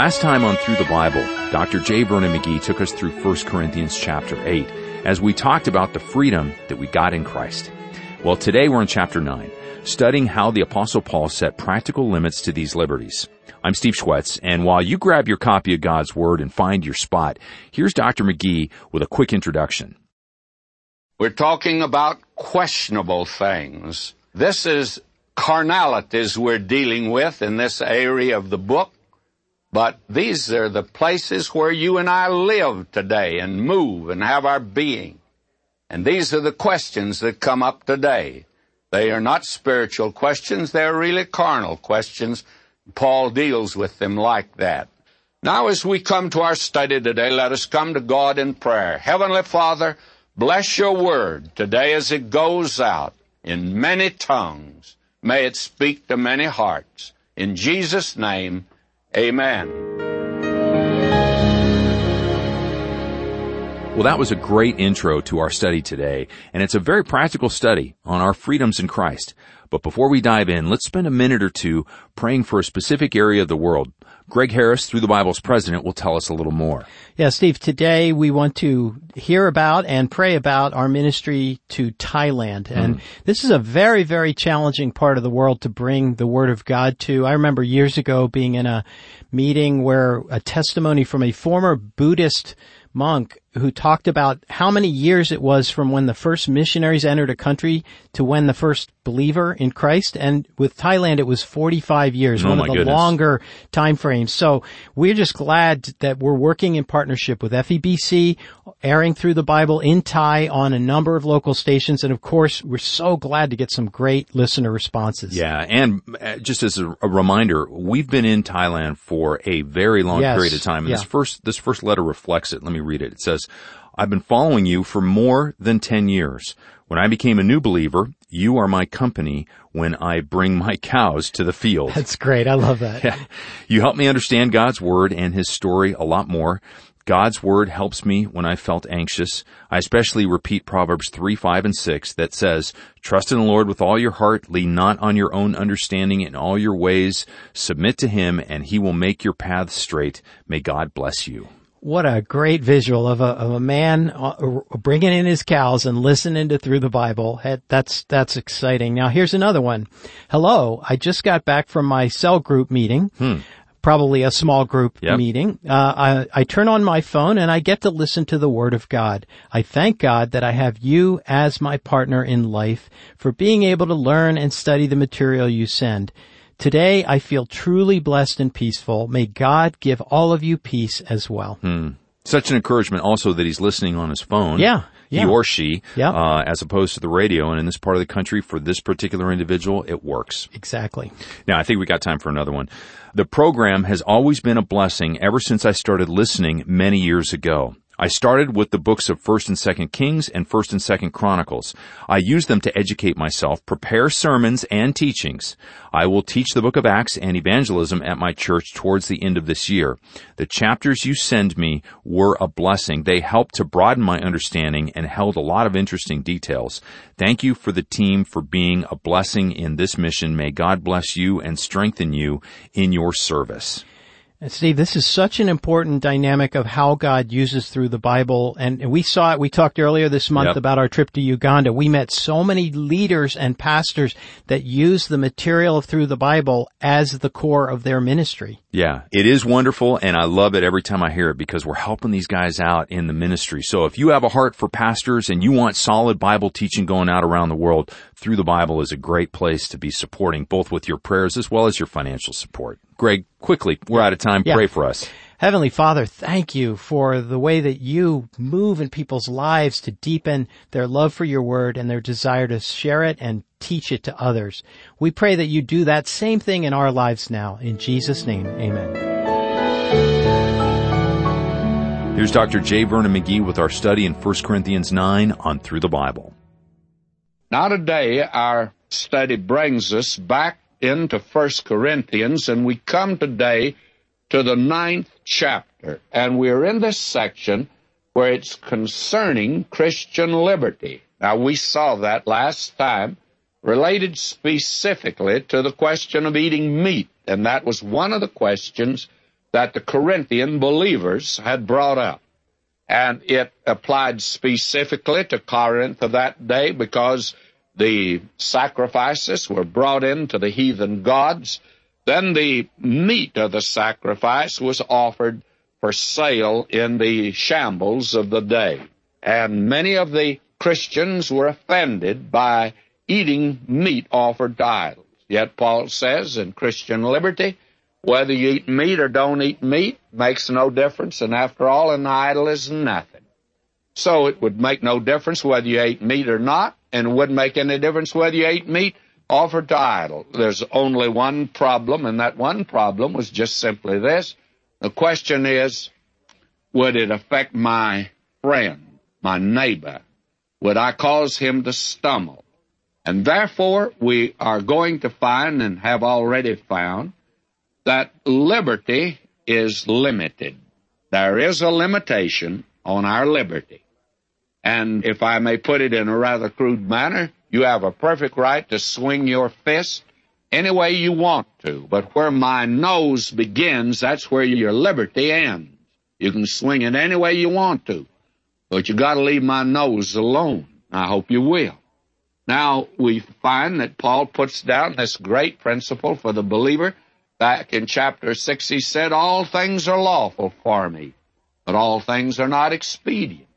Last time on Through the Bible, Dr. J. Vernon McGee took us through 1 Corinthians chapter 8 as we talked about the freedom that we got in Christ. Well, today we're in chapter 9, studying how the apostle Paul set practical limits to these liberties. I'm Steve Schwetz, and while you grab your copy of God's Word and find your spot, here's Dr. McGee with a quick introduction. We're talking about questionable things. This is carnalities we're dealing with in this area of the book. But these are the places where you and I live today and move and have our being. And these are the questions that come up today. They are not spiritual questions, they're really carnal questions. Paul deals with them like that. Now, as we come to our study today, let us come to God in prayer. Heavenly Father, bless your word today as it goes out in many tongues. May it speak to many hearts. In Jesus' name, Amen. Well, that was a great intro to our study today, and it's a very practical study on our freedoms in Christ. But before we dive in, let's spend a minute or two praying for a specific area of the world. Greg Harris, through the Bible's president, will tell us a little more. Yeah, Steve, today we want to hear about and pray about our ministry to Thailand. And mm. this is a very, very challenging part of the world to bring the Word of God to. I remember years ago being in a meeting where a testimony from a former Buddhist monk who talked about how many years it was from when the first missionaries entered a country to when the first believer in Christ. And with Thailand, it was 45 years, oh one of the goodness. longer time frames. So we're just glad that we're working in partnership with FEBC, airing through the Bible in Thai on a number of local stations. And of course, we're so glad to get some great listener responses. Yeah. And uh, just as a, a reminder, we've been in Thailand for a very long yes. period of time. And yeah. this first, this first letter reflects it. Let me read it. It says, I've been following you for more than 10 years. When I became a new believer, you are my company when I bring my cows to the field. That's great. I love that. Yeah. You help me understand God's word and his story a lot more. God's word helps me when I felt anxious. I especially repeat Proverbs 3, 5, and 6 that says, Trust in the Lord with all your heart, lean not on your own understanding in all your ways, submit to him, and he will make your paths straight. May God bless you. What a great visual of a, of a man uh, bringing in his cows and listening to through the Bible. That's, that's exciting. Now here's another one. Hello. I just got back from my cell group meeting. Hmm. Probably a small group yep. meeting. Uh, I, I turn on my phone and I get to listen to the Word of God. I thank God that I have you as my partner in life for being able to learn and study the material you send. Today I feel truly blessed and peaceful. May God give all of you peace as well. Hmm. Such an encouragement also that he's listening on his phone. Yeah. Yeah. He or she, yeah. uh, as opposed to the radio. And in this part of the country, for this particular individual, it works. Exactly. Now, I think we got time for another one. The program has always been a blessing ever since I started listening many years ago. I started with the books of 1st and 2nd Kings and 1st and 2nd Chronicles. I use them to educate myself, prepare sermons and teachings. I will teach the book of Acts and evangelism at my church towards the end of this year. The chapters you send me were a blessing. They helped to broaden my understanding and held a lot of interesting details. Thank you for the team for being a blessing in this mission. May God bless you and strengthen you in your service. And Steve, this is such an important dynamic of how God uses through the Bible. And we saw it, we talked earlier this month yep. about our trip to Uganda. We met so many leaders and pastors that use the material of through the Bible as the core of their ministry. Yeah, it is wonderful and I love it every time I hear it because we're helping these guys out in the ministry. So if you have a heart for pastors and you want solid Bible teaching going out around the world, through the Bible is a great place to be supporting both with your prayers as well as your financial support. Greg, quickly, we're out of time. Yeah. Pray for us. Heavenly Father, thank you for the way that you move in people's lives to deepen their love for your word and their desire to share it and teach it to others. We pray that you do that same thing in our lives now. In Jesus' name, amen. Here's Dr. J. Vernon McGee with our study in 1 Corinthians 9 on Through the Bible. Now today our study brings us back into First Corinthians, and we come today to the ninth chapter, and we're in this section where it's concerning Christian liberty. Now, we saw that last time related specifically to the question of eating meat, and that was one of the questions that the Corinthian believers had brought up. And it applied specifically to Corinth of that day because the sacrifices were brought in to the heathen gods. Then the meat of the sacrifice was offered for sale in the shambles of the day. And many of the Christians were offended by eating meat offered to idols. Yet Paul says in Christian liberty, whether you eat meat or don't eat meat makes no difference, and after all, an idol is nothing. So it would make no difference whether you ate meat or not, and it wouldn't make any difference whether you ate meat offered to idol. There's only one problem, and that one problem was just simply this. The question is, would it affect my friend, my neighbor? Would I cause him to stumble? And therefore, we are going to find and have already found that liberty is limited. There is a limitation on our liberty. And if I may put it in a rather crude manner, you have a perfect right to swing your fist any way you want to. But where my nose begins, that's where your liberty ends. You can swing it any way you want to. But you gotta leave my nose alone. I hope you will. Now, we find that Paul puts down this great principle for the believer Back in chapter 6, he said, All things are lawful for me, but all things are not expedient.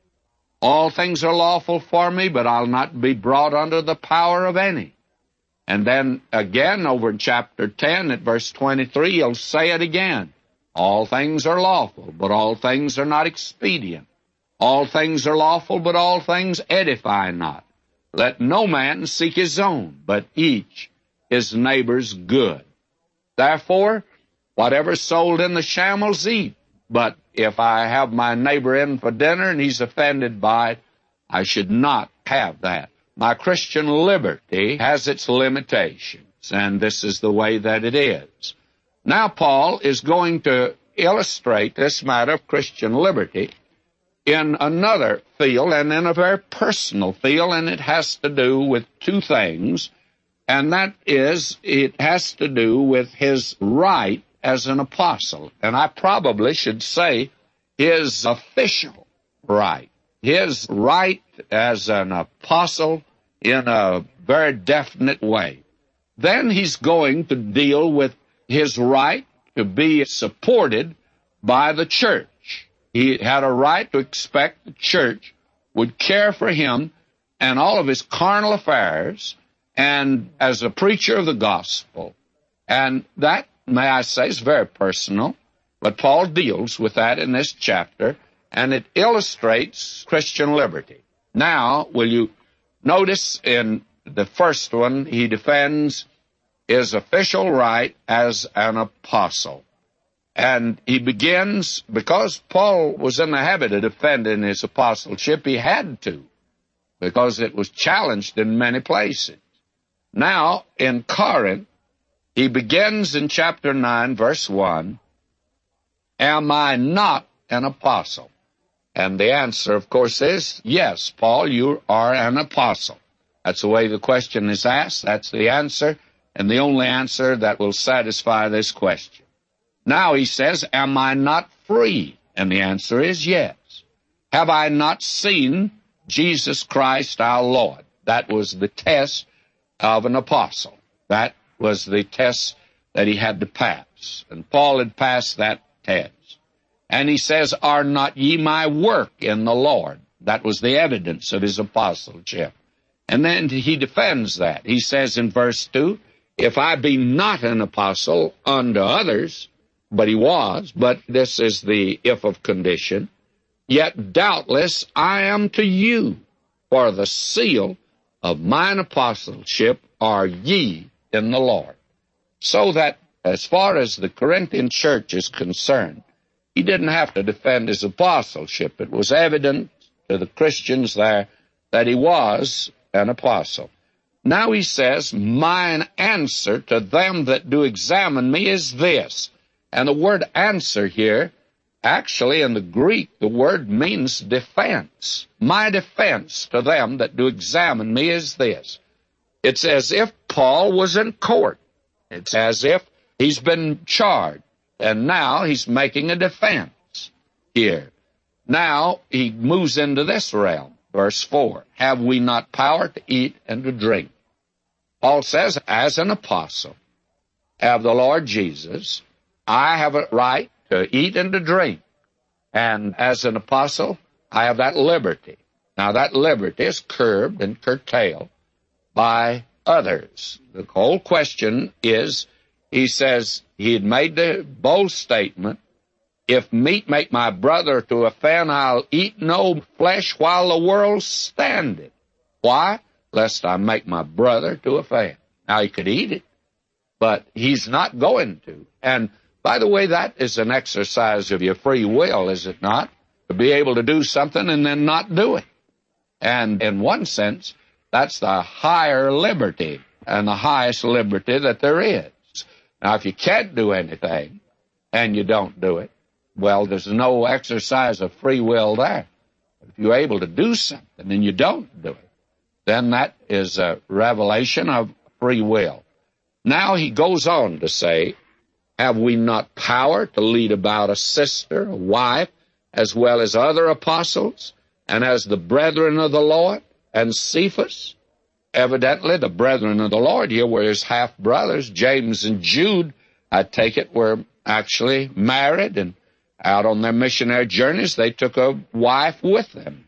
All things are lawful for me, but I'll not be brought under the power of any. And then again, over in chapter 10 at verse 23, he'll say it again. All things are lawful, but all things are not expedient. All things are lawful, but all things edify not. Let no man seek his own, but each his neighbor's good. Therefore, whatever's sold in the shambles, eat. But if I have my neighbor in for dinner and he's offended by it, I should not have that. My Christian liberty has its limitations, and this is the way that it is. Now, Paul is going to illustrate this matter of Christian liberty in another field and in a very personal field, and it has to do with two things and that is, it has to do with his right as an apostle. And I probably should say his official right. His right as an apostle in a very definite way. Then he's going to deal with his right to be supported by the church. He had a right to expect the church would care for him and all of his carnal affairs and as a preacher of the gospel. And that, may I say, is very personal, but Paul deals with that in this chapter, and it illustrates Christian liberty. Now, will you notice in the first one, he defends his official right as an apostle. And he begins, because Paul was in the habit of defending his apostleship, he had to, because it was challenged in many places. Now, in Corinth, he begins in chapter 9, verse 1, Am I not an apostle? And the answer, of course, is yes, Paul, you are an apostle. That's the way the question is asked. That's the answer, and the only answer that will satisfy this question. Now he says, Am I not free? And the answer is yes. Have I not seen Jesus Christ our Lord? That was the test of an apostle. That was the test that he had to pass. And Paul had passed that test. And he says, Are not ye my work in the Lord? That was the evidence of his apostleship. And then he defends that. He says in verse 2, If I be not an apostle unto others, but he was, but this is the if of condition, yet doubtless I am to you, for the seal of mine apostleship are ye in the Lord. So that as far as the Corinthian church is concerned, he didn't have to defend his apostleship. It was evident to the Christians there that he was an apostle. Now he says, Mine answer to them that do examine me is this. And the word answer here Actually, in the Greek, the word means defense. My defense to them that do examine me is this. It's as if Paul was in court. It's as if he's been charged. And now he's making a defense here. Now he moves into this realm. Verse 4. Have we not power to eat and to drink? Paul says, as an apostle of the Lord Jesus, I have a right to eat and to drink. And as an apostle, I have that liberty. Now that liberty is curbed and curtailed by others. The whole question is, he says, he had made the bold statement, if meat make my brother to offend, I'll eat no flesh while the world standeth. Why? Lest I make my brother to offend. Now he could eat it, but he's not going to. And by the way, that is an exercise of your free will, is it not? To be able to do something and then not do it. And in one sense, that's the higher liberty and the highest liberty that there is. Now, if you can't do anything and you don't do it, well, there's no exercise of free will there. If you're able to do something and you don't do it, then that is a revelation of free will. Now he goes on to say, have we not power to lead about a sister, a wife, as well as other apostles, and as the brethren of the Lord, and Cephas? Evidently, the brethren of the Lord here were his half brothers, James and Jude, I take it, were actually married and out on their missionary journeys, they took a wife with them.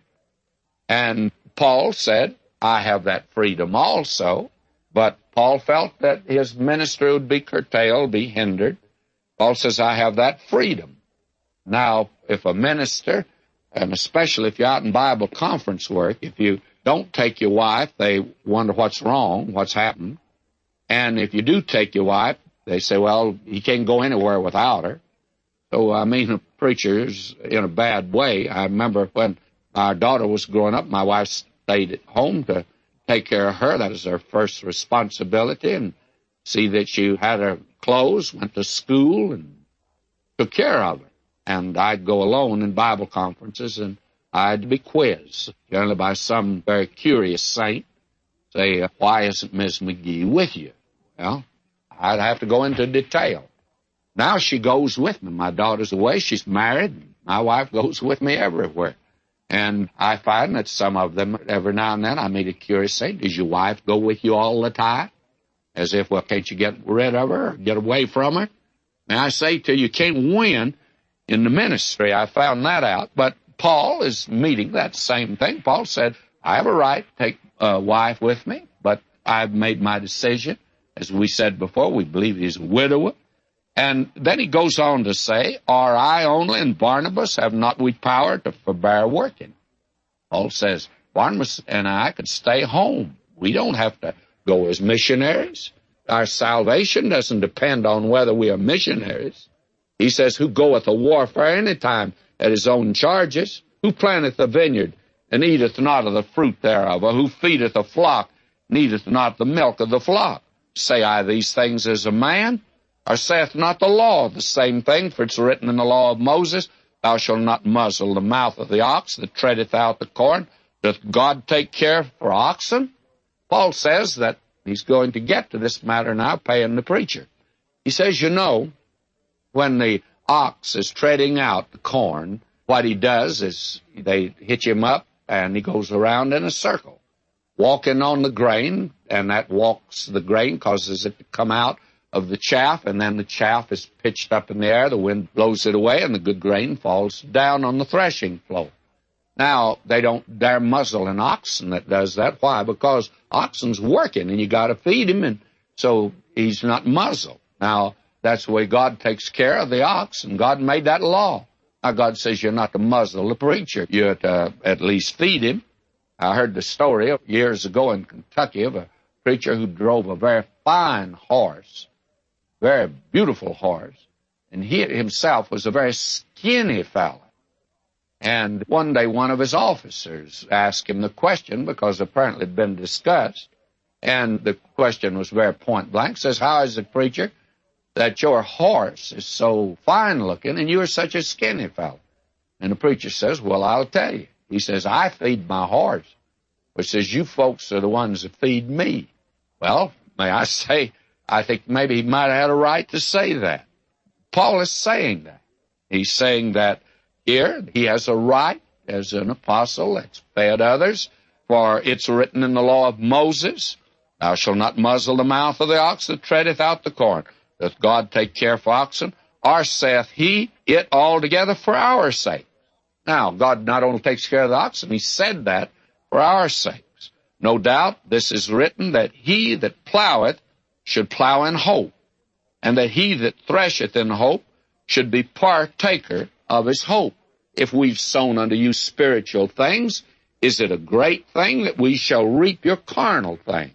And Paul said, I have that freedom also, but Paul felt that his ministry would be curtailed, be hindered. Paul says, I have that freedom. Now, if a minister, and especially if you're out in Bible conference work, if you don't take your wife, they wonder what's wrong, what's happened. And if you do take your wife, they say, well, he can't go anywhere without her. So, I mean, a preacher's in a bad way. I remember when our daughter was growing up, my wife stayed at home to take care of her. That was her first responsibility and see that she had her clothes, went to school, and took care of her. And I'd go alone in Bible conferences and I'd be quizzed, generally by some very curious saint, say, uh, why isn't Miss McGee with you? Well, I'd have to go into detail. Now she goes with me. My daughter's away. She's married. My wife goes with me everywhere. And I find that some of them, every now and then, I meet a curious saint. Does your wife go with you all the time? As if, well, can't you get rid of her, get away from her? And I say to you, you can't win in the ministry. I found that out. But Paul is meeting that same thing. Paul said, I have a right to take a wife with me, but I've made my decision. As we said before, we believe he's a widower. And then he goes on to say, Are I only and Barnabas have not we power to forbear working? Paul says, Barnabas and I could stay home. We don't have to go as missionaries. Our salvation doesn't depend on whether we are missionaries. He says, Who goeth a warfare any time at his own charges? Who planteth a vineyard and eateth not of the fruit thereof? Or who feedeth a flock, needeth not the milk of the flock? Say I these things as a man? Or saith not the law the same thing? For it's written in the law of Moses, Thou shalt not muzzle the mouth of the ox that treadeth out the corn. Doth God take care for oxen? Paul says that he's going to get to this matter now, paying the preacher. He says, you know, when the ox is treading out the corn, what he does is they hitch him up and he goes around in a circle, walking on the grain, and that walks the grain, causes it to come out of the chaff, and then the chaff is pitched up in the air, the wind blows it away, and the good grain falls down on the threshing floor. Now, they don't dare muzzle an oxen that does that. Why? Because oxen's working, and you gotta feed him, and so he's not muzzled. Now, that's the way God takes care of the ox, and God made that law. Now, God says you're not to muzzle the preacher. You're to at least feed him. I heard the story years ago in Kentucky of a preacher who drove a very fine horse, very beautiful horse, and he himself was a very skinny fellow. And one day one of his officers asked him the question because apparently it had been discussed. And the question was very point blank. Says, how is it, preacher, that your horse is so fine looking and you are such a skinny fellow? And the preacher says, well, I'll tell you. He says, I feed my horse. But says, you folks are the ones that feed me. Well, may I say, I think maybe he might have had a right to say that. Paul is saying that. He's saying that here he has a right as an apostle fed others, for it's written in the law of Moses, Thou shalt not muzzle the mouth of the ox that treadeth out the corn. Doth God take care for oxen? Or saith he it altogether for our sake? Now, God not only takes care of the oxen, he said that for our sakes. No doubt this is written that he that ploweth should plow in hope, and that he that thresheth in hope should be partaker of his hope. If we've sown unto you spiritual things, is it a great thing that we shall reap your carnal things?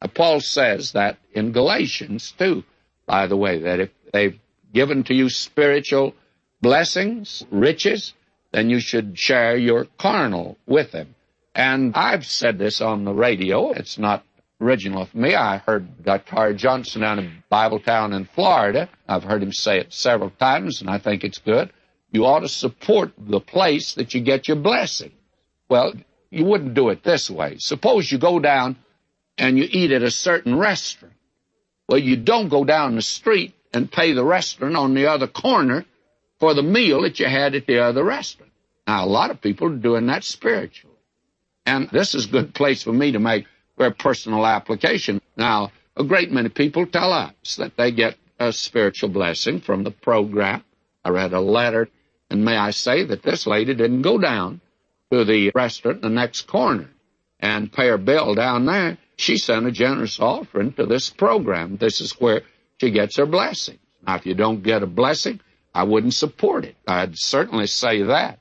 Now, Paul says that in Galatians too, by the way, that if they've given to you spiritual blessings, riches, then you should share your carnal with them. And I've said this on the radio. It's not original for me. I heard Dr. Johnson down in Bibletown in Florida. I've heard him say it several times, and I think it's good. You ought to support the place that you get your blessing. Well, you wouldn't do it this way. Suppose you go down and you eat at a certain restaurant. Well, you don't go down the street and pay the restaurant on the other corner for the meal that you had at the other restaurant. Now, a lot of people are doing that spiritually. And this is a good place for me to make very personal application. Now, a great many people tell us that they get a spiritual blessing from the program. I read a letter, and may I say that this lady didn't go down to the restaurant in the next corner and pay her bill down there. She sent a generous offering to this program. This is where she gets her blessing. Now, if you don't get a blessing, I wouldn't support it. I'd certainly say that.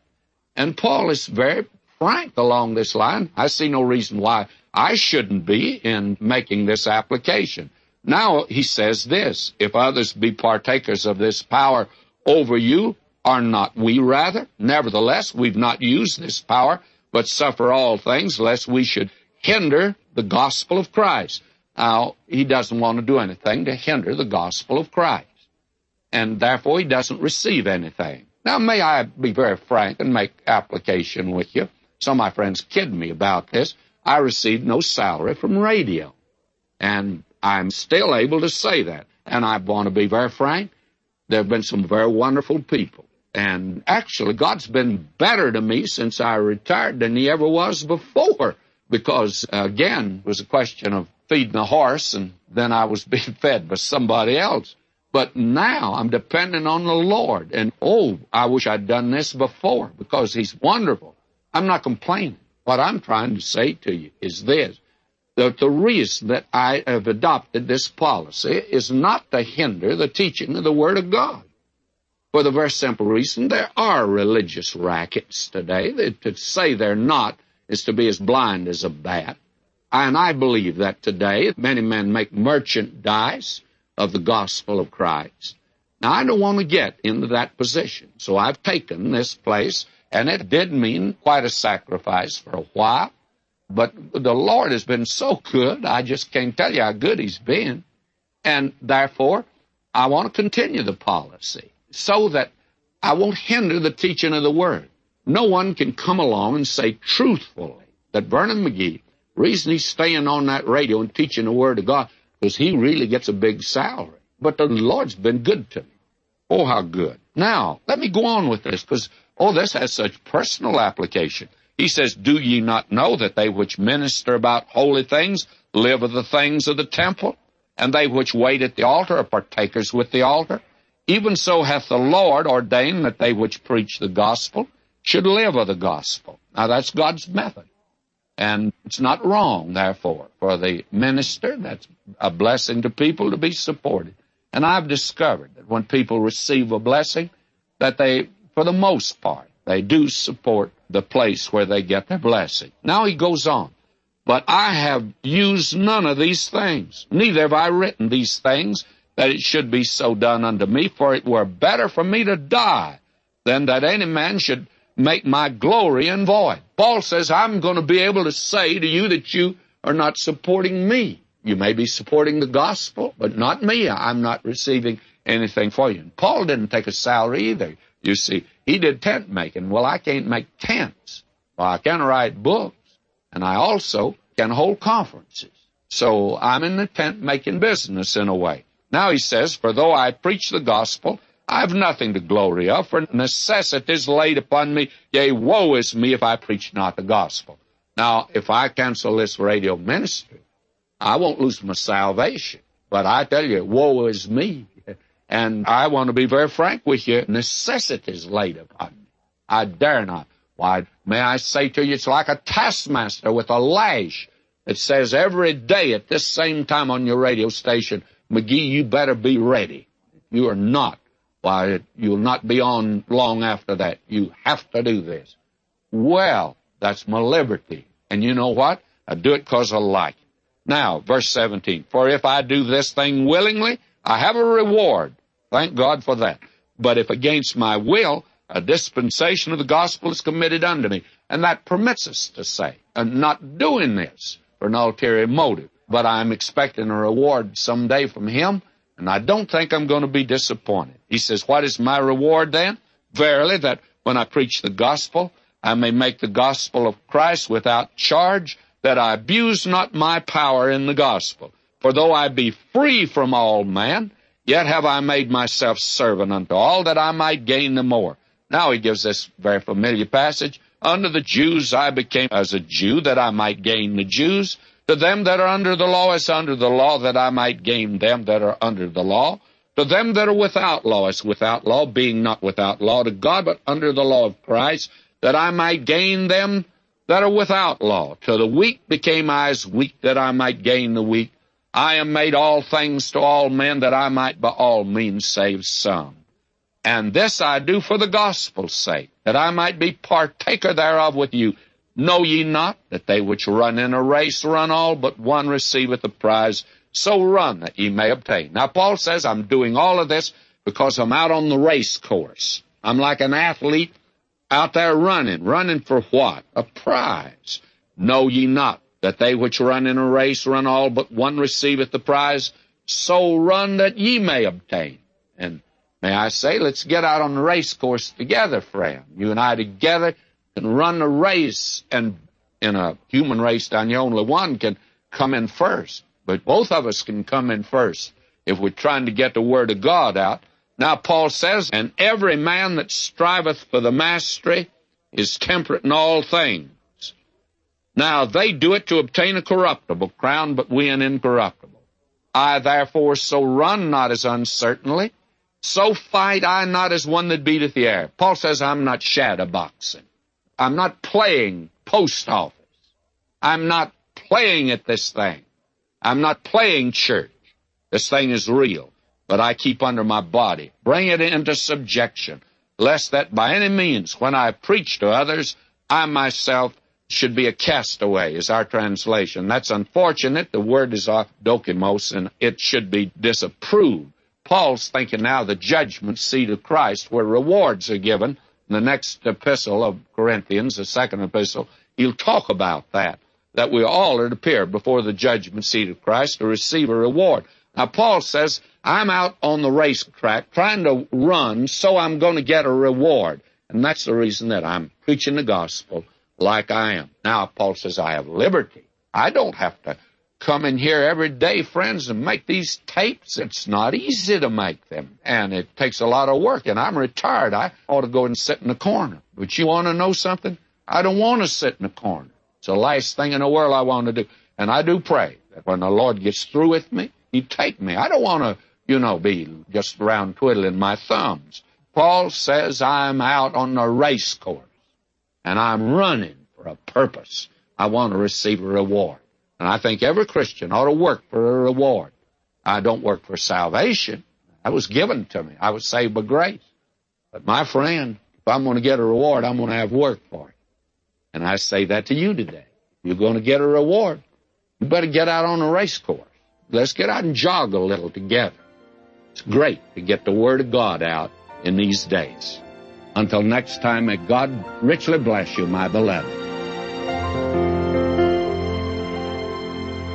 And Paul is very frank along this line. I see no reason why I shouldn't be in making this application. Now he says this, if others be partakers of this power over you, are not we rather? Nevertheless, we've not used this power, but suffer all things lest we should hinder the gospel of Christ. Now, he doesn't want to do anything to hinder the gospel of Christ. And therefore, he doesn't receive anything. Now, may I be very frank and make application with you? Some of my friends kid me about this. I received no salary from radio. And I'm still able to say that. And I want to be very frank. There have been some very wonderful people. And actually, God's been better to me since I retired than He ever was before. Because, again, it was a question of feeding a horse, and then I was being fed by somebody else. But now I'm dependent on the Lord. And oh, I wish I'd done this before because He's wonderful. I'm not complaining. What I'm trying to say to you is this that the reason that I have adopted this policy is not to hinder the teaching of the Word of God. For the very simple reason there are religious rackets today. That to say they're not is to be as blind as a bat. And I believe that today many men make merchandise of the gospel of Christ. Now I don't want to get into that position, so I've taken this place and it did mean quite a sacrifice for a while. But the Lord has been so good, I just can't tell you how good He's been. And therefore, I want to continue the policy so that I won't hinder the teaching of the Word. No one can come along and say truthfully that Vernon McGee, reason he's staying on that radio and teaching the Word of God, because he really gets a big salary. But the Lord's been good to me. Oh, how good. Now, let me go on with this, because Oh, this has such personal application. He says, Do ye not know that they which minister about holy things live of the things of the temple? And they which wait at the altar are partakers with the altar? Even so hath the Lord ordained that they which preach the gospel should live of the gospel. Now that's God's method. And it's not wrong, therefore, for the minister, that's a blessing to people to be supported. And I've discovered that when people receive a blessing, that they for the most part, they do support the place where they get their blessing. Now he goes on. But I have used none of these things, neither have I written these things that it should be so done unto me, for it were better for me to die than that any man should make my glory in void. Paul says, I'm going to be able to say to you that you are not supporting me. You may be supporting the gospel, but not me. I'm not receiving anything for you. And Paul didn't take a salary either. You see, he did tent making. Well, I can't make tents. Well, I can write books, and I also can hold conferences. So I'm in the tent making business in a way. Now he says, For though I preach the gospel, I have nothing to glory of, for necessity is laid upon me. Yea, woe is me if I preach not the gospel. Now, if I cancel this radio ministry, I won't lose my salvation. But I tell you, woe is me. And I want to be very frank with you. Necessity is laid upon me. I dare not. Why, may I say to you, it's like a taskmaster with a lash that says every day at this same time on your radio station, McGee, you better be ready. You are not. Why, you'll not be on long after that. You have to do this. Well, that's my liberty. And you know what? I do it because I like it. Now, verse 17. For if I do this thing willingly, I have a reward. Thank God for that. But if against my will, a dispensation of the gospel is committed unto me. And that permits us to say, I'm not doing this for an ulterior motive, but I'm expecting a reward someday from him, and I don't think I'm going to be disappointed. He says, what is my reward then? Verily, that when I preach the gospel, I may make the gospel of Christ without charge, that I abuse not my power in the gospel. For though I be free from all men, yet have I made myself servant unto all that I might gain the more. Now he gives this very familiar passage. Under the Jews I became as a Jew that I might gain the Jews. To them that are under the law as under the law that I might gain them that are under the law. To them that are without law as without law, being not without law to God, but under the law of Christ, that I might gain them that are without law. To the weak became I as weak that I might gain the weak. I am made all things to all men that I might by all means save some. And this I do for the gospel's sake, that I might be partaker thereof with you. Know ye not that they which run in a race run all, but one receiveth the prize? So run that ye may obtain. Now Paul says, I'm doing all of this because I'm out on the race course. I'm like an athlete out there running. Running for what? A prize. Know ye not that they which run in a race run all, but one receiveth the prize? So run that ye may obtain. And May I say, let's get out on the race course together, friend. You and I together can run the race, and in a human race, down only one can come in first. But both of us can come in first if we're trying to get the Word of God out. Now, Paul says, And every man that striveth for the mastery is temperate in all things. Now, they do it to obtain a corruptible crown, but we an incorruptible. I therefore so run not as uncertainly, so fight I not as one that beateth the air. Paul says, I'm not shadow boxing. I'm not playing post office. I'm not playing at this thing. I'm not playing church. This thing is real, but I keep under my body. Bring it into subjection, lest that by any means, when I preach to others, I myself should be a castaway, is our translation. That's unfortunate. The word is dokimos, and it should be disapproved. Paul's thinking now the judgment seat of Christ where rewards are given. In the next epistle of Corinthians, the second epistle, he'll talk about that, that we all are to appear before the judgment seat of Christ to receive a reward. Now, Paul says, I'm out on the racetrack trying to run, so I'm going to get a reward. And that's the reason that I'm preaching the gospel like I am. Now, Paul says, I have liberty. I don't have to come in here every day, friends, and make these tapes. It's not easy to make them, and it takes a lot of work. And I'm retired. I ought to go and sit in the corner. But you want to know something? I don't want to sit in the corner. It's the last thing in the world I want to do. And I do pray that when the Lord gets through with me, He'd take me. I don't want to, you know, be just around twiddling my thumbs. Paul says I'm out on the race course, and I'm running for a purpose. I want to receive a reward. And I think every Christian ought to work for a reward. I don't work for salvation. That was given to me. I was saved by grace. But my friend, if I'm going to get a reward, I'm going to have work for it. And I say that to you today. You're going to get a reward. You better get out on a race course. Let's get out and jog a little together. It's great to get the Word of God out in these days. Until next time, may God richly bless you, my beloved.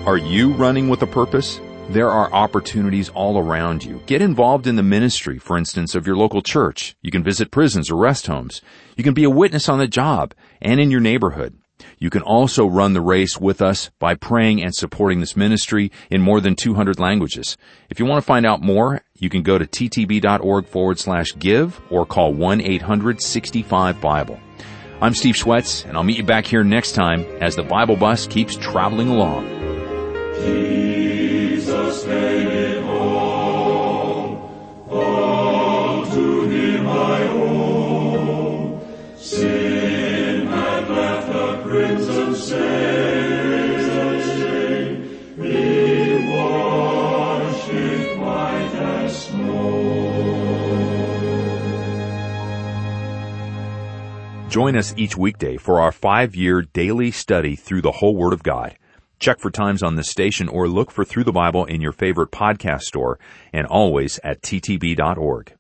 Are you running with a purpose? There are opportunities all around you. Get involved in the ministry, for instance, of your local church. You can visit prisons or rest homes. You can be a witness on the job and in your neighborhood. You can also run the race with us by praying and supporting this ministry in more than 200 languages. If you want to find out more, you can go to ttb.org forward slash give or call 1-800-65-BIBLE. I'm Steve Schwetz, and I'll meet you back here next time as the Bible bus keeps traveling along. Join us each weekday for our five-year daily study through the whole Word of God. Check for times on this station or look for Through the Bible in your favorite podcast store and always at ttb.org.